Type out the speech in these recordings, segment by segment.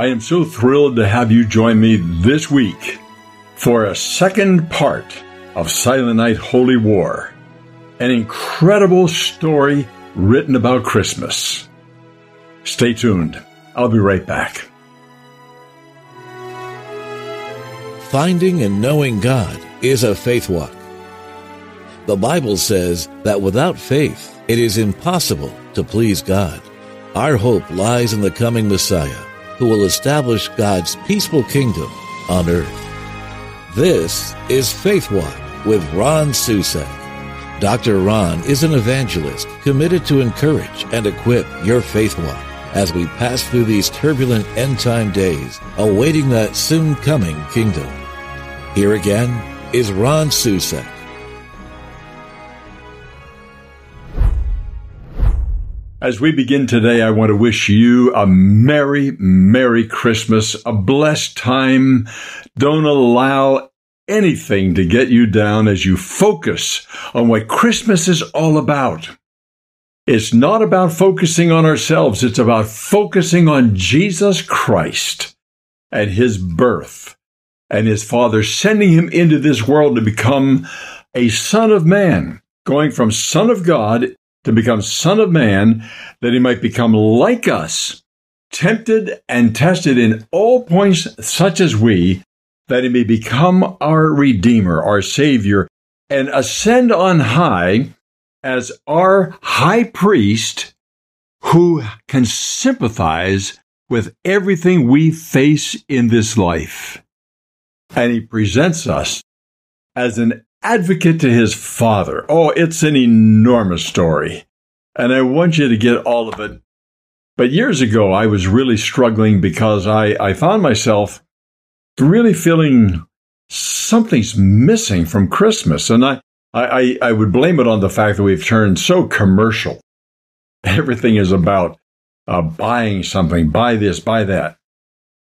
I am so thrilled to have you join me this week for a second part of Silent Night Holy War, an incredible story written about Christmas. Stay tuned. I'll be right back. Finding and knowing God is a faith walk. The Bible says that without faith, it is impossible to please God. Our hope lies in the coming Messiah, who will establish God's peaceful kingdom on earth. This is Faith Walk with Ron Susek. Dr. Ron is an evangelist committed to encourage and equip your faith walk as we pass through these turbulent end time days, awaiting that soon coming kingdom. Here again is Ron Susek. As we begin today, I want to wish you a Merry, Merry Christmas, a blessed time. Don't allow anything to get you down as you focus on what Christmas is all about. It's not about focusing on ourselves, it's about focusing on Jesus Christ and his birth and his Father sending him into this world to become a Son of Man, going from Son of God to become Son of Man, that he might become like us, tempted and tested in all points such as we, that he may become our Redeemer, our Savior, and ascend on high as our high priest who can sympathize with everything we face in this life. And he presents us as an advocate to his father. Oh, it's an enormous story. And I want you to get all of it. But years ago, I was really struggling because I, I found myself really feeling something's missing from Christmas. And I, I, I would blame it on the fact that we've turned so commercial. Everything is about uh, buying something, buy this, buy that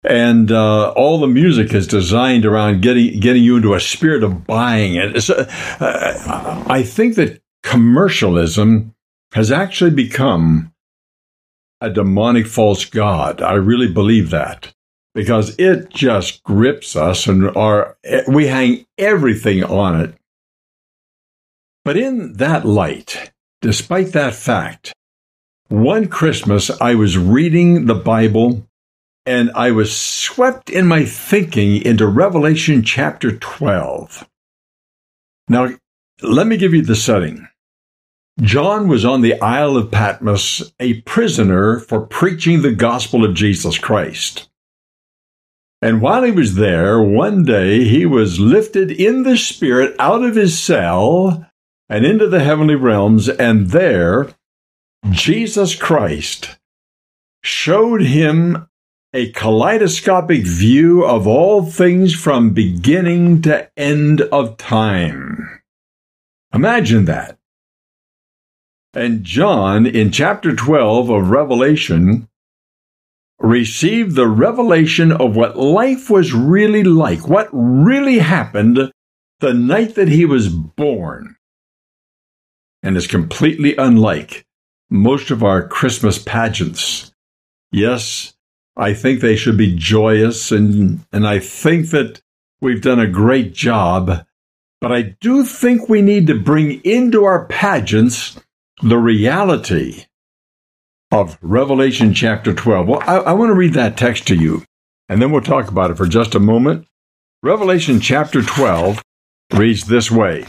and uh, all the music is designed around getting getting you into a spirit of buying it. So, uh, I think that commercialism has actually become a demonic false god. I really believe that because it just grips us, and our we hang everything on it. But in that light, despite that fact, one Christmas I was reading the Bible and I was swept in my thinking into Revelation chapter 12. Now, let me give you the setting. John was on the Isle of Patmos, a prisoner for preaching the gospel of Jesus Christ. And while he was there, one day he was lifted in the Spirit out of his cell and into the heavenly realms, and there Jesus Christ showed him a kaleidoscopic view of all things from beginning to end of time. Imagine that. And John, in chapter 12 of Revelation, received the revelation of what life was really like, what really happened the night that he was born. And is completely unlike most of our Christmas pageants. Yes, I think they should be joyous, and, and I think that we've done a great job. But I do think we need to bring into our pageants the reality of Revelation chapter 12. Well, I, I want to read that text to you, and then we'll talk about it for just a moment. Revelation chapter 12 reads this way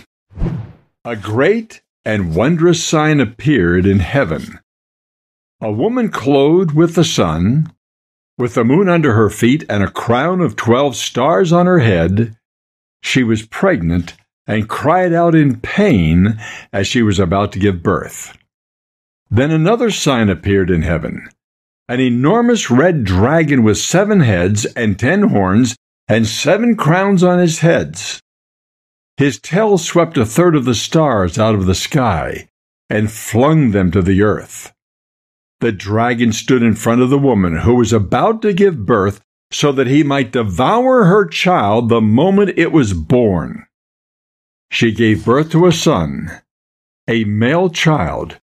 A great and wondrous sign appeared in heaven a woman clothed with the sun with the moon under her feet and a crown of twelve stars on her head, she was pregnant and cried out in pain as she was about to give birth. Then another sign appeared in heaven an enormous red dragon with seven heads and ten horns and seven crowns on his heads. His tail swept a third of the stars out of the sky and flung them to the earth. The dragon stood in front of the woman who was about to give birth so that he might devour her child the moment it was born. She gave birth to a son, a male child,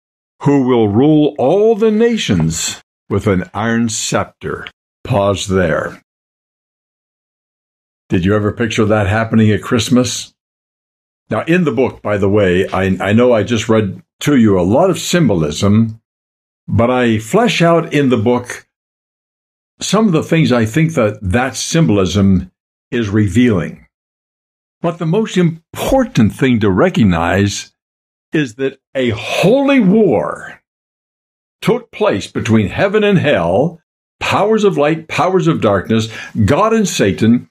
who will rule all the nations with an iron scepter. pause there. Did you ever picture that happening at Christmas? Now, in the book, by the way, I, I know I just read to you a lot of symbolism, but I flesh out in the book some of the things I think that that symbolism is revealing. But the most important thing to recognize is that a holy war took place between heaven and hell, powers of light, powers of darkness, God and Satan,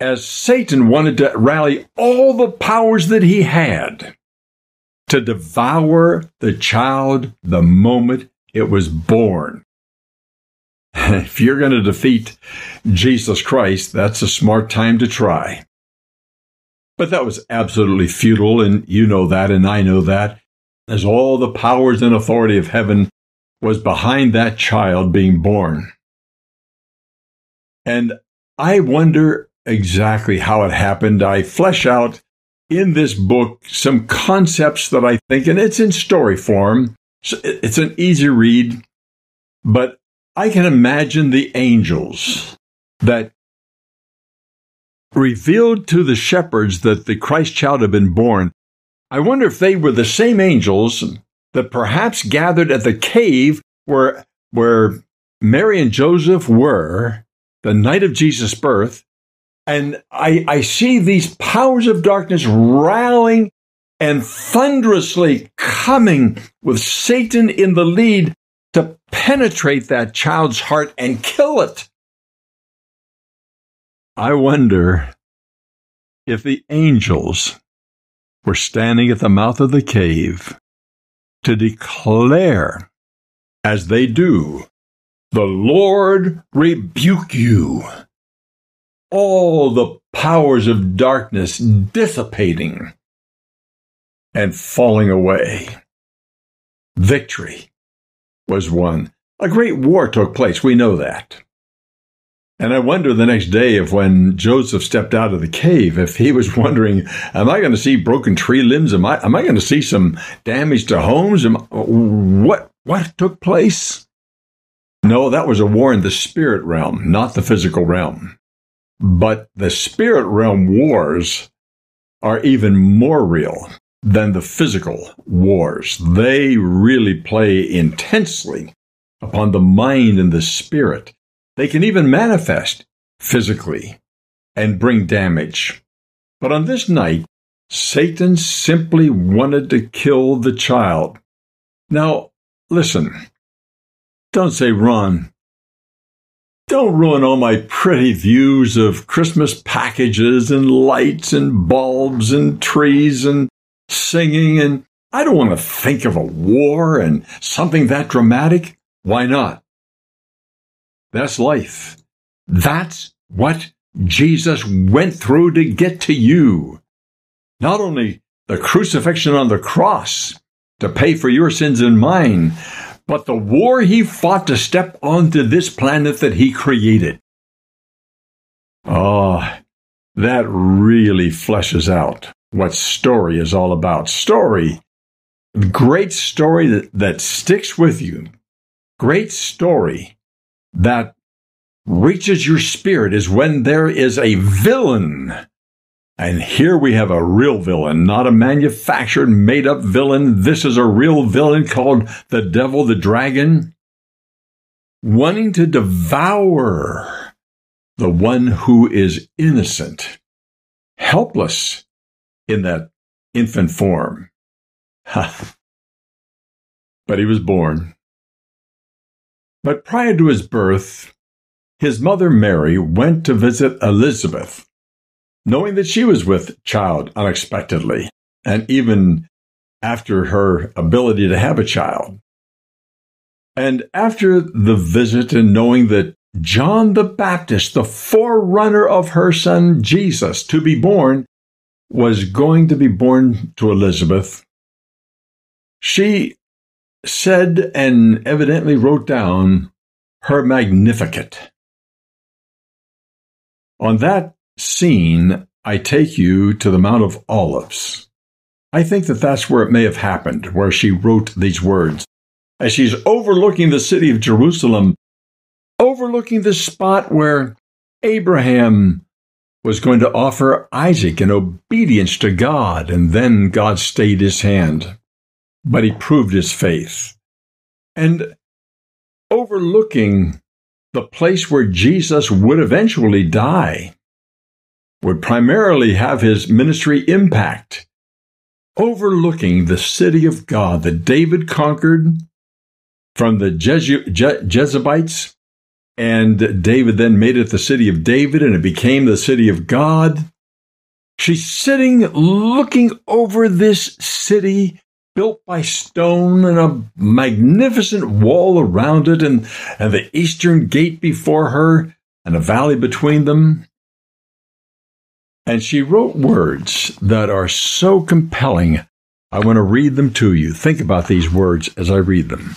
as Satan wanted to rally all the powers that he had to devour the child the moment it was born. if you're going to defeat Jesus Christ, that's a smart time to try. But that was absolutely futile, and you know that, and I know that, as all the powers and authority of heaven was behind that child being born. And I wonder exactly how it happened. I flesh out in this book some concepts that I think, and it's in story form. It's an easy read, but I can imagine the angels that revealed to the shepherds that the Christ child had been born. I wonder if they were the same angels that perhaps gathered at the cave where, where Mary and Joseph were the night of Jesus' birth. And I, I see these powers of darkness rallying and thunderously coming with Satan in the lead to penetrate that child's heart and kill it. I wonder if the angels were standing at the mouth of the cave to declare, as they do, the Lord rebuke you. All the powers of darkness dissipating and falling away. Victory was won. A great war took place. We know that. And I wonder the next day if when Joseph stepped out of the cave, if he was wondering, am I going to see broken tree limbs? Am I, am I going to see some damage to homes? Am, what, what took place? No, that was a war in the spirit realm, not the physical realm. But the spirit realm wars are even more real than the physical wars. They really play intensely upon the mind and the spirit. They can even manifest physically and bring damage. But on this night, Satan simply wanted to kill the child. Now, listen. Don't say, Ron, don't ruin all my pretty views of Christmas packages and lights and bulbs and trees and singing. And I don't want to think of a war and something that dramatic. Why not? That's life. That's what Jesus went through to get to you. Not only the crucifixion on the cross to pay for your sins and mine, but the war he fought to step onto this planet that he created. Oh, that really fleshes out what story is all about. Story, great story that, that sticks with you. Great story that reaches your spirit is when there is a villain. And here we have a real villain, not a manufactured, made up villain. This is a real villain called the devil, the dragon, wanting to devour the one who is innocent, helpless in that infant form. but he was born. But prior to his birth, his mother Mary went to visit Elizabeth, knowing that she was with child unexpectedly, and even after her ability to have a child. And after the visit and knowing that John the Baptist, the forerunner of her son Jesus to be born, was going to be born to Elizabeth, she said and evidently wrote down her Magnificat. On that scene, I take you to the Mount of Olives. I think that that's where it may have happened, where she wrote these words. As she's overlooking the city of Jerusalem, overlooking the spot where Abraham was going to offer Isaac in obedience to God, and then God stayed his hand. But he proved his faith. And overlooking the place where Jesus would eventually die, would primarily have his ministry impact, overlooking the city of God that David conquered from the Jezu- Je- Jezebites and David then made it the city of David, and it became the city of God. She's sitting looking over this city built by stone and a magnificent wall around it, and, and the eastern gate before her, and a valley between them. And she wrote words that are so compelling. I want to read them to you. Think about these words as I read them.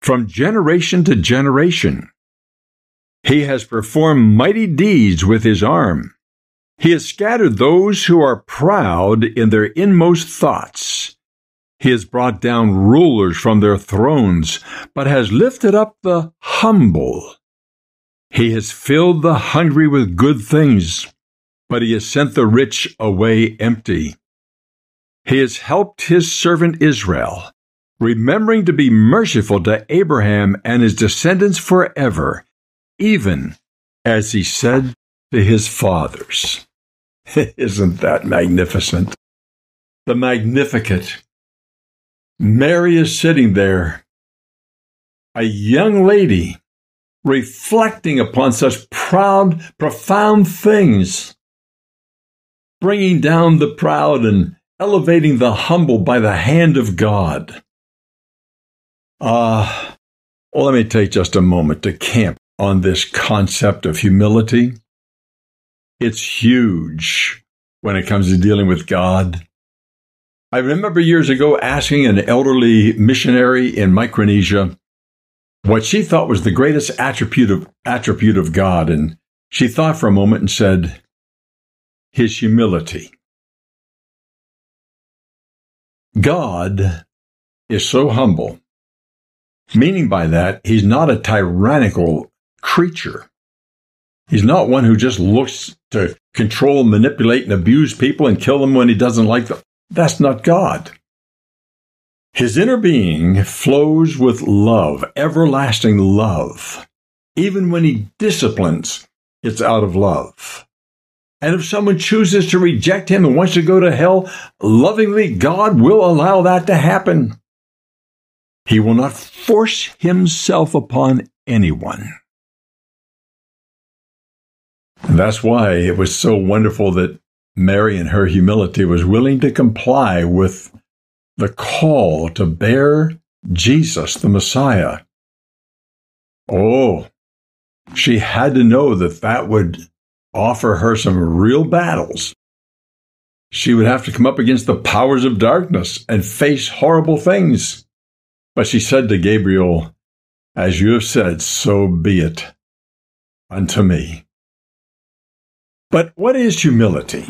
from generation to generation. He has performed mighty deeds with his arm. He has scattered those who are proud in their inmost thoughts. He has brought down rulers from their thrones, but has lifted up the humble. He has filled the hungry with good things, but he has sent the rich away empty. He has helped his servant Israel remembering to be merciful to Abraham and his descendants forever, even as he said to his fathers. Isn't that magnificent? The Magnificat. Mary is sitting there, a young lady, reflecting upon such proud, profound things, bringing down the proud and elevating the humble by the hand of God. Uh, well, let me take just a moment to camp on this concept of humility. It's huge when it comes to dealing with God. I remember years ago asking an elderly missionary in Micronesia what she thought was the greatest attribute of, attribute of God, and she thought for a moment and said, His humility. God is so humble Meaning by that, he's not a tyrannical creature. He's not one who just looks to control, manipulate, and abuse people and kill them when he doesn't like them. That's not God. His inner being flows with love, everlasting love. Even when he disciplines, it's out of love. And if someone chooses to reject him and wants to go to hell, lovingly, God will allow that to happen. He will not force himself upon anyone. And that's why it was so wonderful that Mary, in her humility, was willing to comply with the call to bear Jesus, the Messiah. Oh, she had to know that that would offer her some real battles. She would have to come up against the powers of darkness and face horrible things. But she said to Gabriel, As you have said, so be it unto me. But what is humility?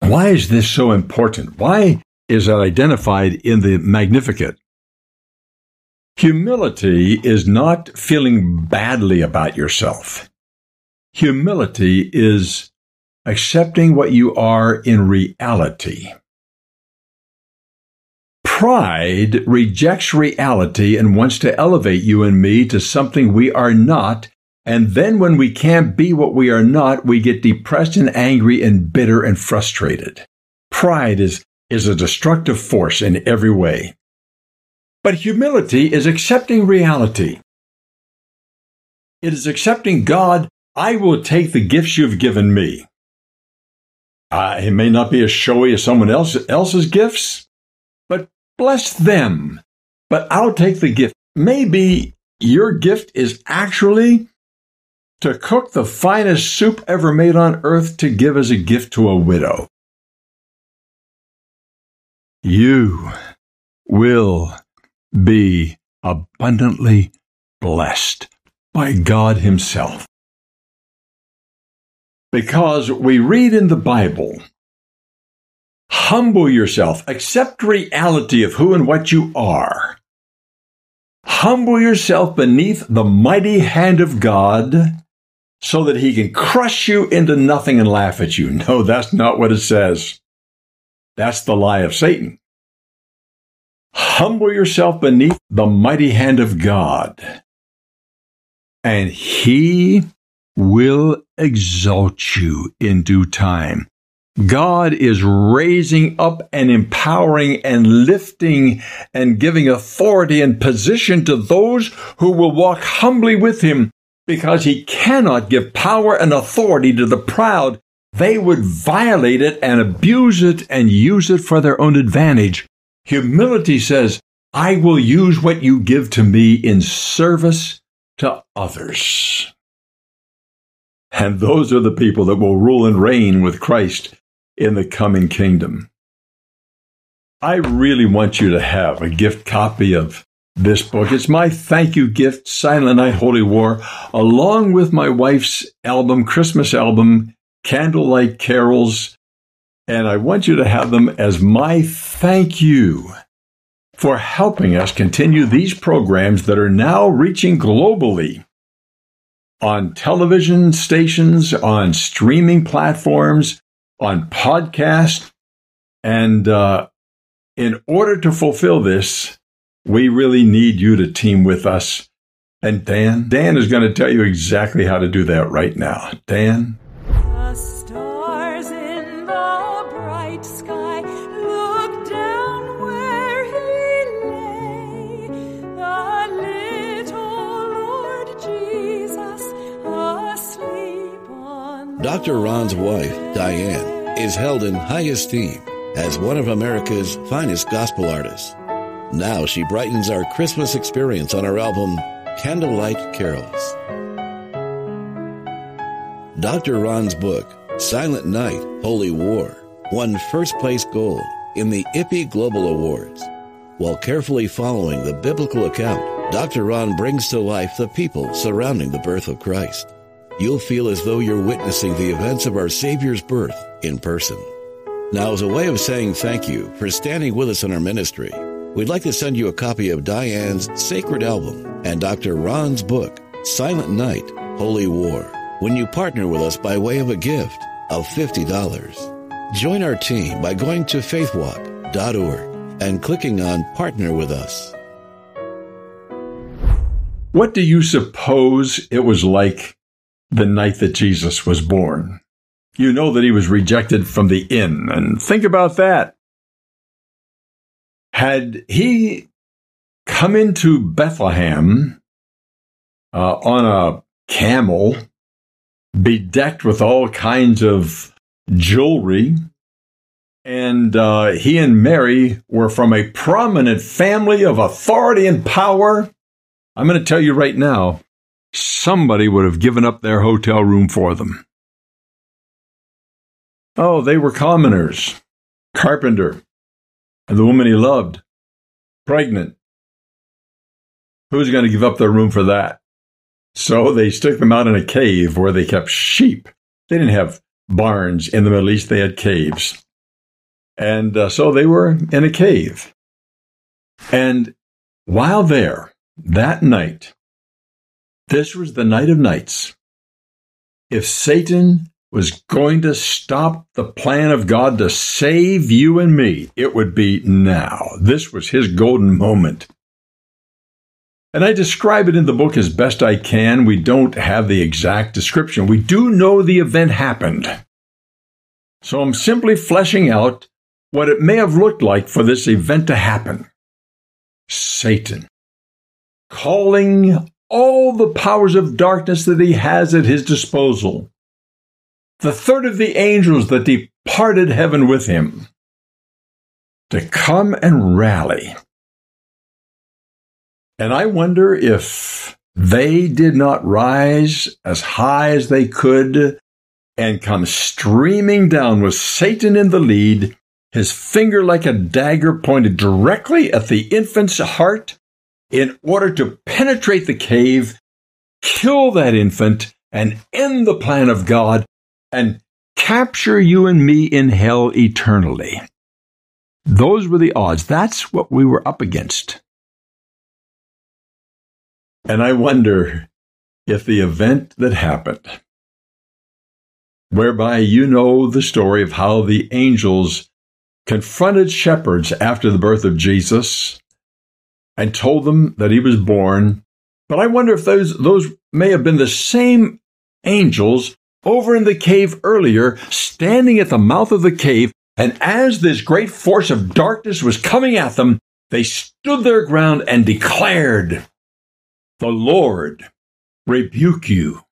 Why is this so important? Why is it identified in the Magnificat? Humility is not feeling badly about yourself. Humility is accepting what you are in reality. Pride rejects reality and wants to elevate you and me to something we are not. And then when we can't be what we are not, we get depressed and angry and bitter and frustrated. Pride is, is a destructive force in every way. But humility is accepting reality. It is accepting God, I will take the gifts you've given me. Uh, it may not be as showy as someone else, else's gifts, Bless them. But I'll take the gift. Maybe your gift is actually to cook the finest soup ever made on earth to give as a gift to a widow. You will be abundantly blessed by God Himself. Because we read in the Bible, humble yourself, accept reality of who and what you are. Humble yourself beneath the mighty hand of God so that he can crush you into nothing and laugh at you. No, that's not what it says. That's the lie of Satan. Humble yourself beneath the mighty hand of God, and he will exalt you in due time. God is raising up and empowering and lifting and giving authority and position to those who will walk humbly with him because he cannot give power and authority to the proud. They would violate it and abuse it and use it for their own advantage. Humility says, I will use what you give to me in service to others. And those are the people that will rule and reign with Christ in the coming kingdom. I really want you to have a gift copy of this book. It's my thank you gift, Silent Night, Holy War, along with my wife's album, Christmas album, Candlelight Carols. And I want you to have them as my thank you for helping us continue these programs that are now reaching globally on television stations, on streaming platforms, on podcast. And uh, in order to fulfill this, we really need you to team with us. And Dan, Dan is going to tell you exactly how to do that right now. Dan? The stars in the bright sky look down where he lay. The little Lord Jesus asleep on the Dr. Ron's wife, Diane, is held in high esteem as one of America's finest gospel artists. Now she brightens our Christmas experience on her album, Candlelight Carols. Dr. Ron's book, Silent Night, Holy War, won first place gold in the IPPY Global Awards. While carefully following the biblical account, Dr. Ron brings to life the people surrounding the birth of Christ. You'll feel as though you're witnessing the events of our Savior's birth in person. Now, as a way of saying thank you for standing with us in our ministry, we'd like to send you a copy of Diane's Sacred Album and Dr. Ron's book, Silent Night, Holy War, when you partner with us by way of a gift of $50. Join our team by going to faithwalk.org and clicking on Partner with Us. What do you suppose it was like the night that Jesus was born? You know that he was rejected from the inn, and think about that. Had he come into Bethlehem uh, on a camel, bedecked with all kinds of jewelry, and uh, he and Mary were from a prominent family of authority and power, I'm going to tell you right now, somebody would have given up their hotel room for them. Oh, they were commoners. Carpenter, and the woman he loved, pregnant. Who's going to give up their room for that? So they stuck them out in a cave where they kept sheep. They didn't have barns in the Middle East, they had caves. And uh, so they were in a cave. And while there, that night, this was the night of nights. If Satan was going to stop the plan of God to save you and me, it would be now. This was his golden moment. And I describe it in the book as best I can. We don't have the exact description. We do know the event happened. So I'm simply fleshing out what it may have looked like for this event to happen. Satan calling all the powers of darkness that he has at his disposal. The third of the angels that departed heaven with him to come and rally. And I wonder if they did not rise as high as they could and come streaming down with Satan in the lead, his finger like a dagger pointed directly at the infant's heart in order to penetrate the cave, kill that infant, and end the plan of God and capture you and me in hell eternally. Those were the odds. That's what we were up against. And I wonder if the event that happened, whereby you know the story of how the angels confronted shepherds after the birth of Jesus and told them that he was born. But I wonder if those, those may have been the same angels over in the cave earlier, standing at the mouth of the cave. And as this great force of darkness was coming at them, they stood their ground and declared, The Lord rebuke you.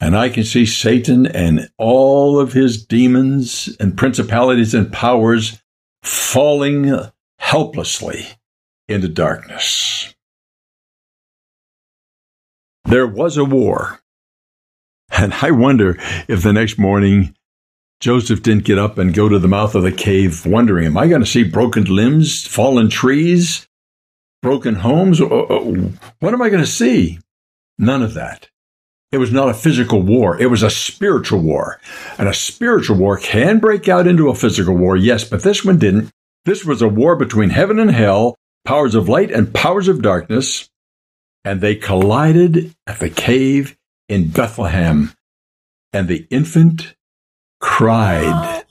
And I can see Satan and all of his demons and principalities and powers falling helplessly into darkness. There was a war. And I wonder if the next morning Joseph didn't get up and go to the mouth of the cave wondering, am I going to see broken limbs, fallen trees, broken homes? What am I going to see? None of that. It was not a physical war. It was a spiritual war. And a spiritual war can break out into a physical war, yes, but this one didn't. This was a war between heaven and hell, powers of light and powers of darkness and they collided at the cave in Bethlehem, and the infant cried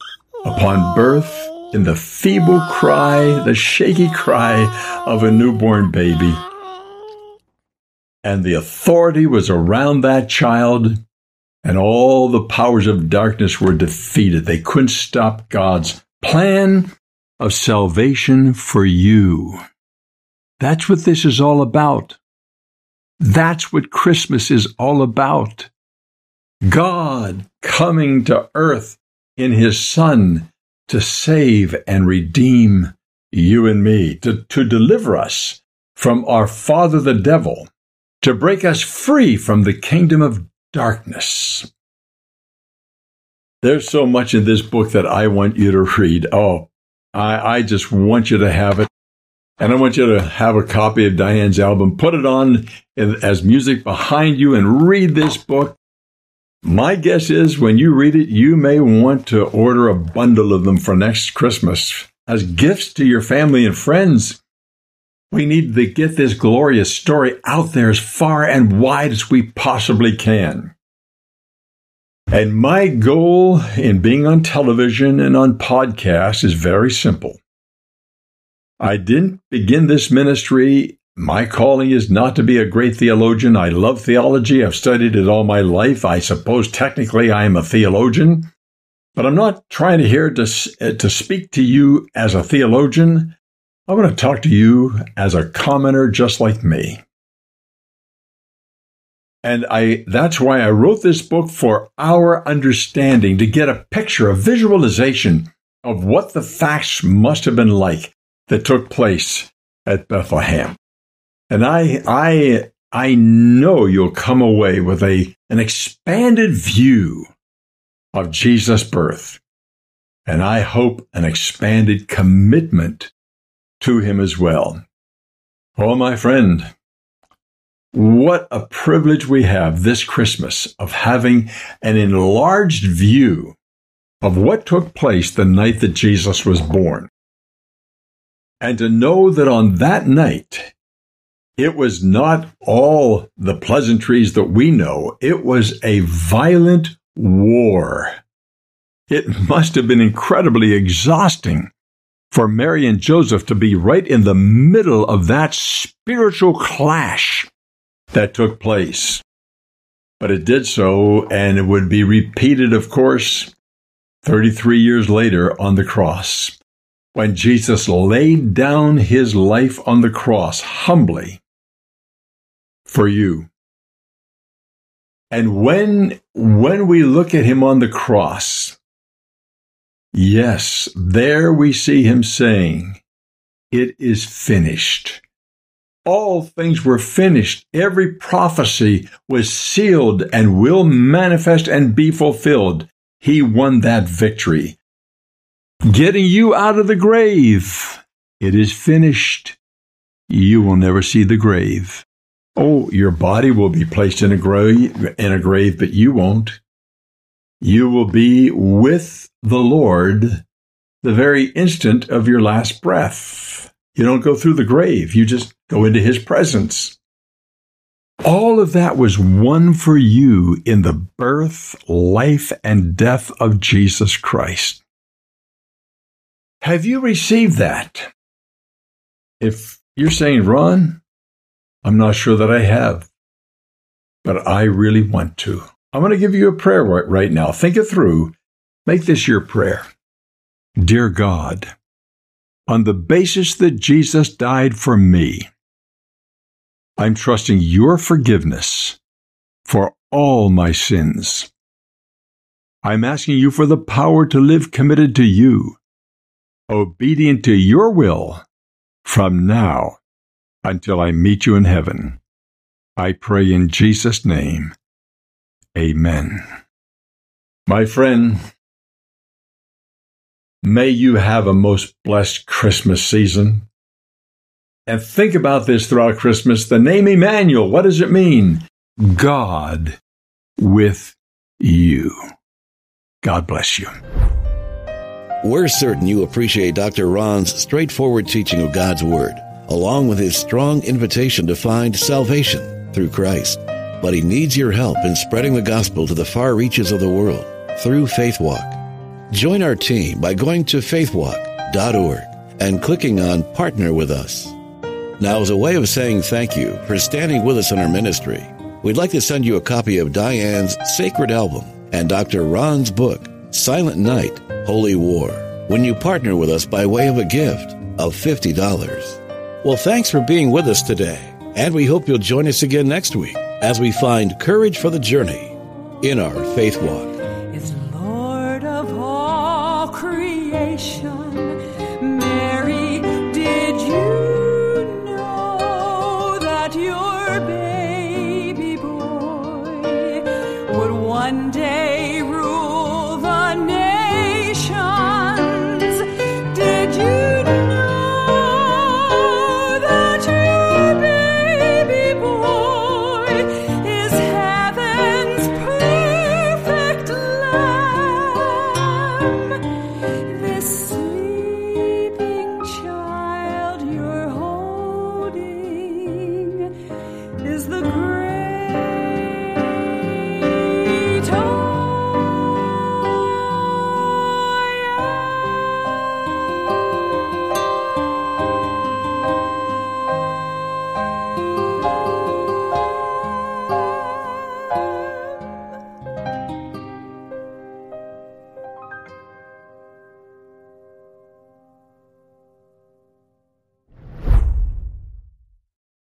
upon birth in the feeble cry, the shaky cry of a newborn baby. And the authority was around that child, and all the powers of darkness were defeated. They couldn't stop God's plan of salvation for you. That's what this is all about. That's what Christmas is all about. God coming to earth in his Son to save and redeem you and me, to, to deliver us from our father the devil, to break us free from the kingdom of darkness. There's so much in this book that I want you to read. Oh, I, I just want you to have it. And I want you to have a copy of Diane's album, put it on as music behind you, and read this book. My guess is when you read it, you may want to order a bundle of them for next Christmas as gifts to your family and friends. We need to get this glorious story out there as far and wide as we possibly can. And my goal in being on television and on podcasts is very simple. I didn't begin this ministry. My calling is not to be a great theologian. I love theology. I've studied it all my life. I suppose technically I am a theologian, but I'm not trying to here to, eh, to speak to you as a theologian. I want to talk to you as a commoner just like me. And I, that's why I wrote this book for our understanding to get a picture, a visualization of what the facts must have been like that took place at Bethlehem. And I, I, I know you'll come away with a, an expanded view of Jesus' birth. And I hope an expanded commitment to him as well. Oh, my friend, what a privilege we have this Christmas of having an enlarged view of what took place the night that Jesus was born and to know that on that night, it was not all the pleasantries that we know. It was a violent war. It must have been incredibly exhausting for Mary and Joseph to be right in the middle of that spiritual clash that took place. But it did so, and it would be repeated, of course, 33 years later on the cross when Jesus laid down his life on the cross humbly for you. And when, when we look at him on the cross, yes, there we see him saying, it is finished. All things were finished. Every prophecy was sealed and will manifest and be fulfilled. He won that victory. Getting you out of the grave. It is finished. You will never see the grave. Oh, your body will be placed in a grave, in a grave, but you won't. You will be with the Lord the very instant of your last breath. You don't go through the grave. You just go into his presence. All of that was won for you in the birth, life, and death of Jesus Christ. Have you received that? If you're saying, Ron, I'm not sure that I have, but I really want to. I'm going to give you a prayer right, right now. Think it through. Make this your prayer. Dear God, on the basis that Jesus died for me, I'm trusting your forgiveness for all my sins. I'm asking you for the power to live committed to you, obedient to your will from now until I meet you in heaven. I pray in Jesus' name. Amen. My friend, may you have a most blessed Christmas season. And think about this throughout Christmas. The name Emmanuel, what does it mean? God with you. God bless you. We're certain you appreciate Dr. Ron's straightforward teaching of God's Word, along with his strong invitation to find salvation through Christ. But he needs your help in spreading the gospel to the far reaches of the world through Faith Walk. Join our team by going to faithwalk.org and clicking on Partner with Us. Now, as a way of saying thank you for standing with us in our ministry, we'd like to send you a copy of Diane's Sacred Album and Dr. Ron's book, Silent Night, Holy War, when you partner with us by way of a gift of $50. Well, thanks for being with us today, and we hope you'll join us again next week as we find courage for the journey in our faith walk.